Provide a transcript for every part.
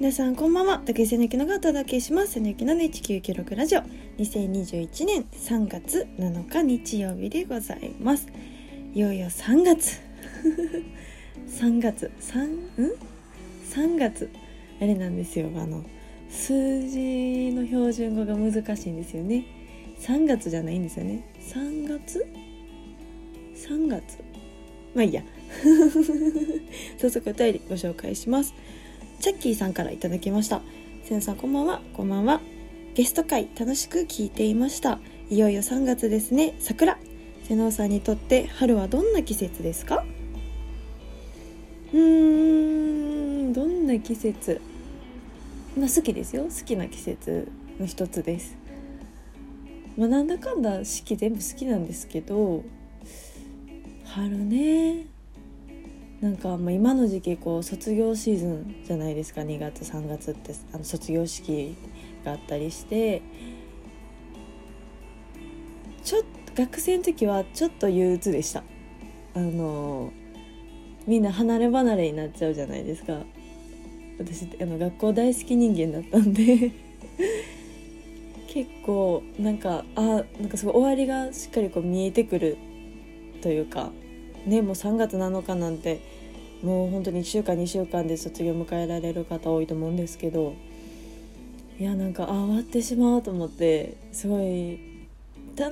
皆さんこんばんは。竹井瀬抜きのがお届けします。瀬抜きの1996ラジオ。2021年3月7日日曜日でございます。いよいよ3月。3月。3ん？3月。あれなんですよ。あの数字の標準語が難しいんですよね。3月じゃないんですよね。3月？3月。まあいいや。早速お便りご紹介します。チャッキーさんからいただきました。せんさんこんばんは。こんばんは。ゲスト会楽しく聞いていました。いよいよ3月ですね。桜。瀬能さんにとって春はどんな季節ですか？うーん。どんな季節？まあ好きですよ。好きな季節の一つです。まあなんだかんだ四季全部好きなんですけど春ね。なんかまあ今の時期こう卒業シーズンじゃないですか。2月3月ってあの卒業式があったりして。ちょっと学生の時はちょっと憂鬱でした。あのみんな離れ離れになっちゃうじゃないですか。私あの学校大好き人間だったんで。結構なんかあなんかすごい終わりがしっかりこう見えてくるというか。ねもう3月7日なんてもう本当に1週間2週間で卒業迎えられる方多いと思うんですけどいやなんかあ終わってしまうと思ってすごいた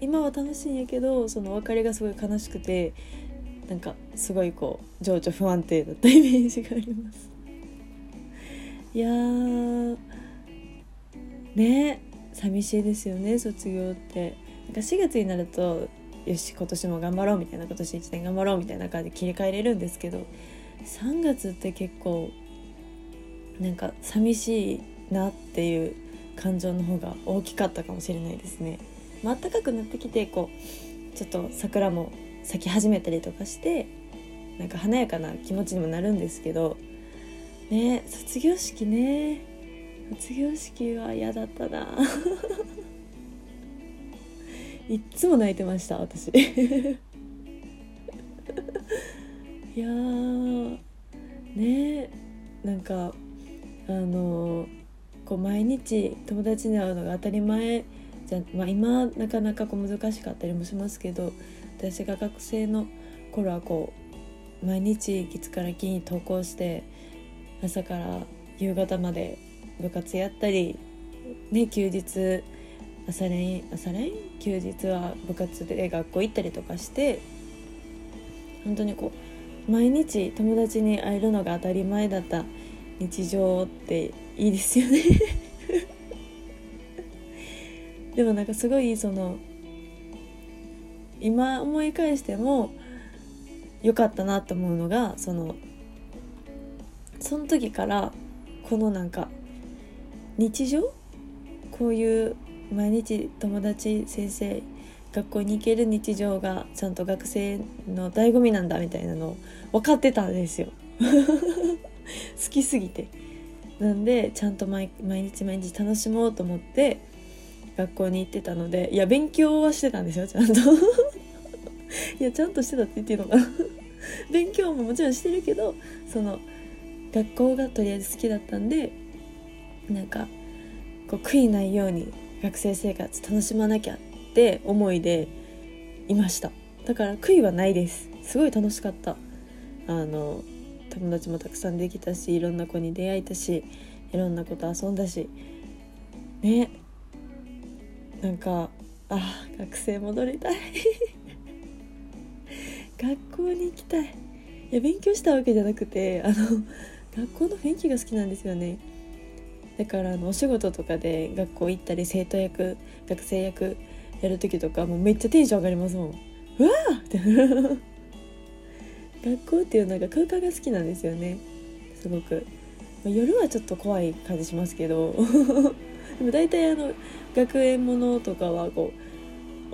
今は楽しいんやけどその別れがすごい悲しくてなんかすごいこう情緒不安定だったイメージがあります。いやね寂しいですよね卒業ってなんか4月になるとよし今年も頑張ろうみたいな今年1年頑張ろうみたいな感じで切り替えれるんですけど3月って結構なんか寂しいなっていう感情の方が大きかったかもしれないですね。まあったかくなってきてこうちょっと桜も咲き始めたりとかしてなんか華やかな気持ちにもなるんですけどね卒業式ね卒業式は嫌だったないっつも泣いてました私。いやーねなんかあのこう毎日友達に会うのが当たり前じゃ、まあ、今なかなかこう難しかったりもしますけど私が学生の頃はこう毎日月から金に登校して朝から夕方まで部活やったりね休日朝練朝練？休日は部活で学校行ったりとかして本当にこう毎日友達に会えるのが当たり前だった日常っていいですよね。でもなんかすごいその今思い返しても良かったなと思うのがそのその時からこのなんか日常？こういう毎日友達先生学校に行ける日常がちゃんと学生の醍醐味なんだみたいなのを分かってたんですよ。好きすぎて。なんでちゃんと毎日毎日楽しもうと思って学校に行ってたのでいや勉強はしてたんですよちゃんと。いやちゃんとしてたって言っていいのかな。勉強ももちろんしてるけどその学校がとりあえず好きだったんでなんかこう悔いないように学生生活楽しまなきゃって思いでいました。だから悔いはないです。すごい楽しかった。あの友達もたくさんできたしいろんな子に出会えたしいろんなこと遊んだし。ね。なんかあ学生戻りたい。学校に行きたい。いや勉強したわけじゃなくてあの学校の雰囲気が好きなんですよね。だからあのお仕事とかで学校行ったり生徒役学生役やる時とかもうめっちゃテンション上がりますもん。うわーって 学校っていうなんか空間が好きなんですよね。すごく、まあ、夜はちょっと怖い感じしますけど。でも大体あの学園ものとかはこ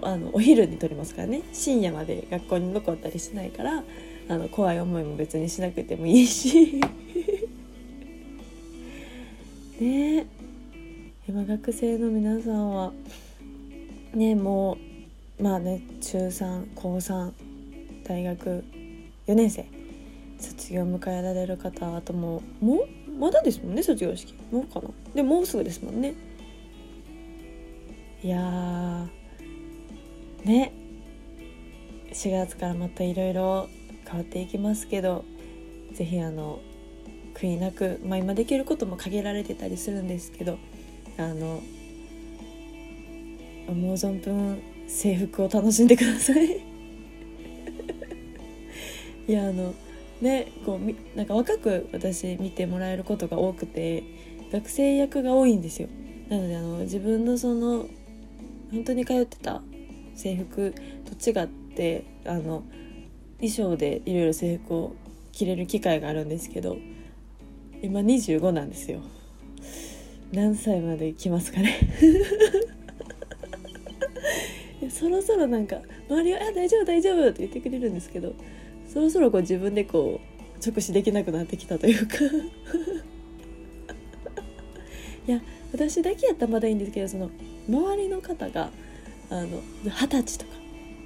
うあのお昼に撮りますからね。深夜まで学校に残ったりしないからあの怖い思いも別にしなくてもいいし。ね。今学生の皆さんはねもうまあね中3高3大学4年生卒業を迎えられる方あともうもうまだですもんね卒業式。もうかな。でもうすぐですもんね。いやね。4月からまたいろいろ変わっていきますけど是非あの悔いなく、まあ、今できることも限られてたりするんですけどあのもう存分制服を楽しんでください。いやあのねこうなんか若く私見てもらえることが多くて学生役が多いんですよ。なのであの自分のその本当に通ってた制服と違ってあの衣装でいろいろ制服を着れる機会があるんですけど今25なんですよ。何歳まで来ますかね。そろそろなんか周りは「あ大丈夫大丈夫」って言ってくれるんですけどそろそろこう自分でこう直視できなくなってきたというか。いや私だけやったらまだいいんですけどその周りの方が二十歳とか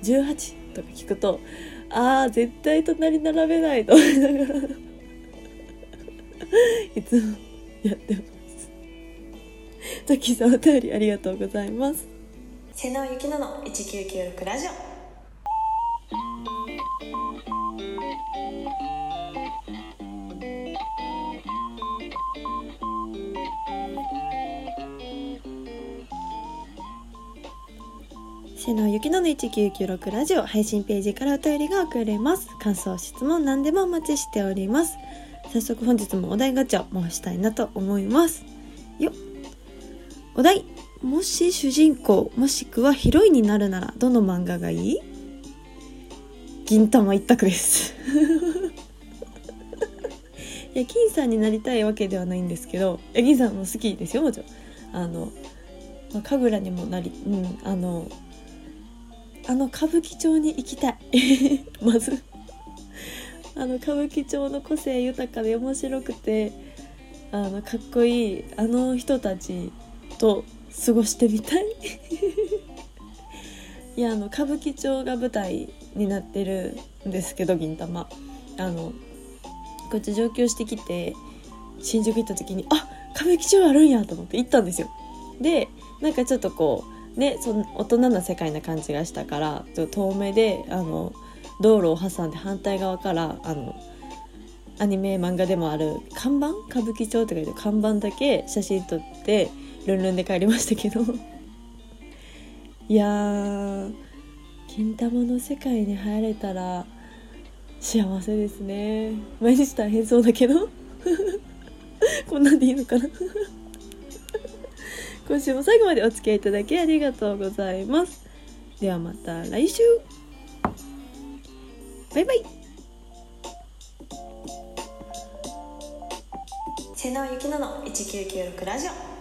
18とか聞くとああ絶対隣並べないと思いながら。いつもやってます。トキさんお便りありがとうございます。瀬野ゆきのの1996ラジオ。瀬野ゆきのの1996ラジオ配信ページからお便りが送れます感想質問何でもお待ちしております早速本日もお題ガチャ回したいなと思います。よお題。もし主人公もしくはヒロインになるならどの漫画がいい？銀玉一択です。いや金さんになりたいわけではないんですけど銀さんも好きですよもちろん。あの、まあ、神楽にもなりうんあのあの歌舞伎町に行きたい。まずあの歌舞伎町の個性豊かで面白くてあのかっこいいあの人たちと過ごしてみたい。いやあの歌舞伎町が舞台になってるんですけど銀玉あのこっち上京してきて新宿行った時にあ歌舞伎町あるんやと思って行ったんですよ。でなんかちょっとこうねその大人な世界な感じがしたからちょっと遠目であの道路を挟んで反対側からあのアニメ漫画でもある看板？歌舞伎町って書いて看板だけ写真撮ってルンルンで帰りましたけど。いやー金玉の世界に入れたら幸せですね。毎日大変そうだけど。こんなんでいいのかな？今週も最後までお付き合いいただきありがとうございます。ではまた来週。バイバイ。瀬能ゆきのの1996ラジオ。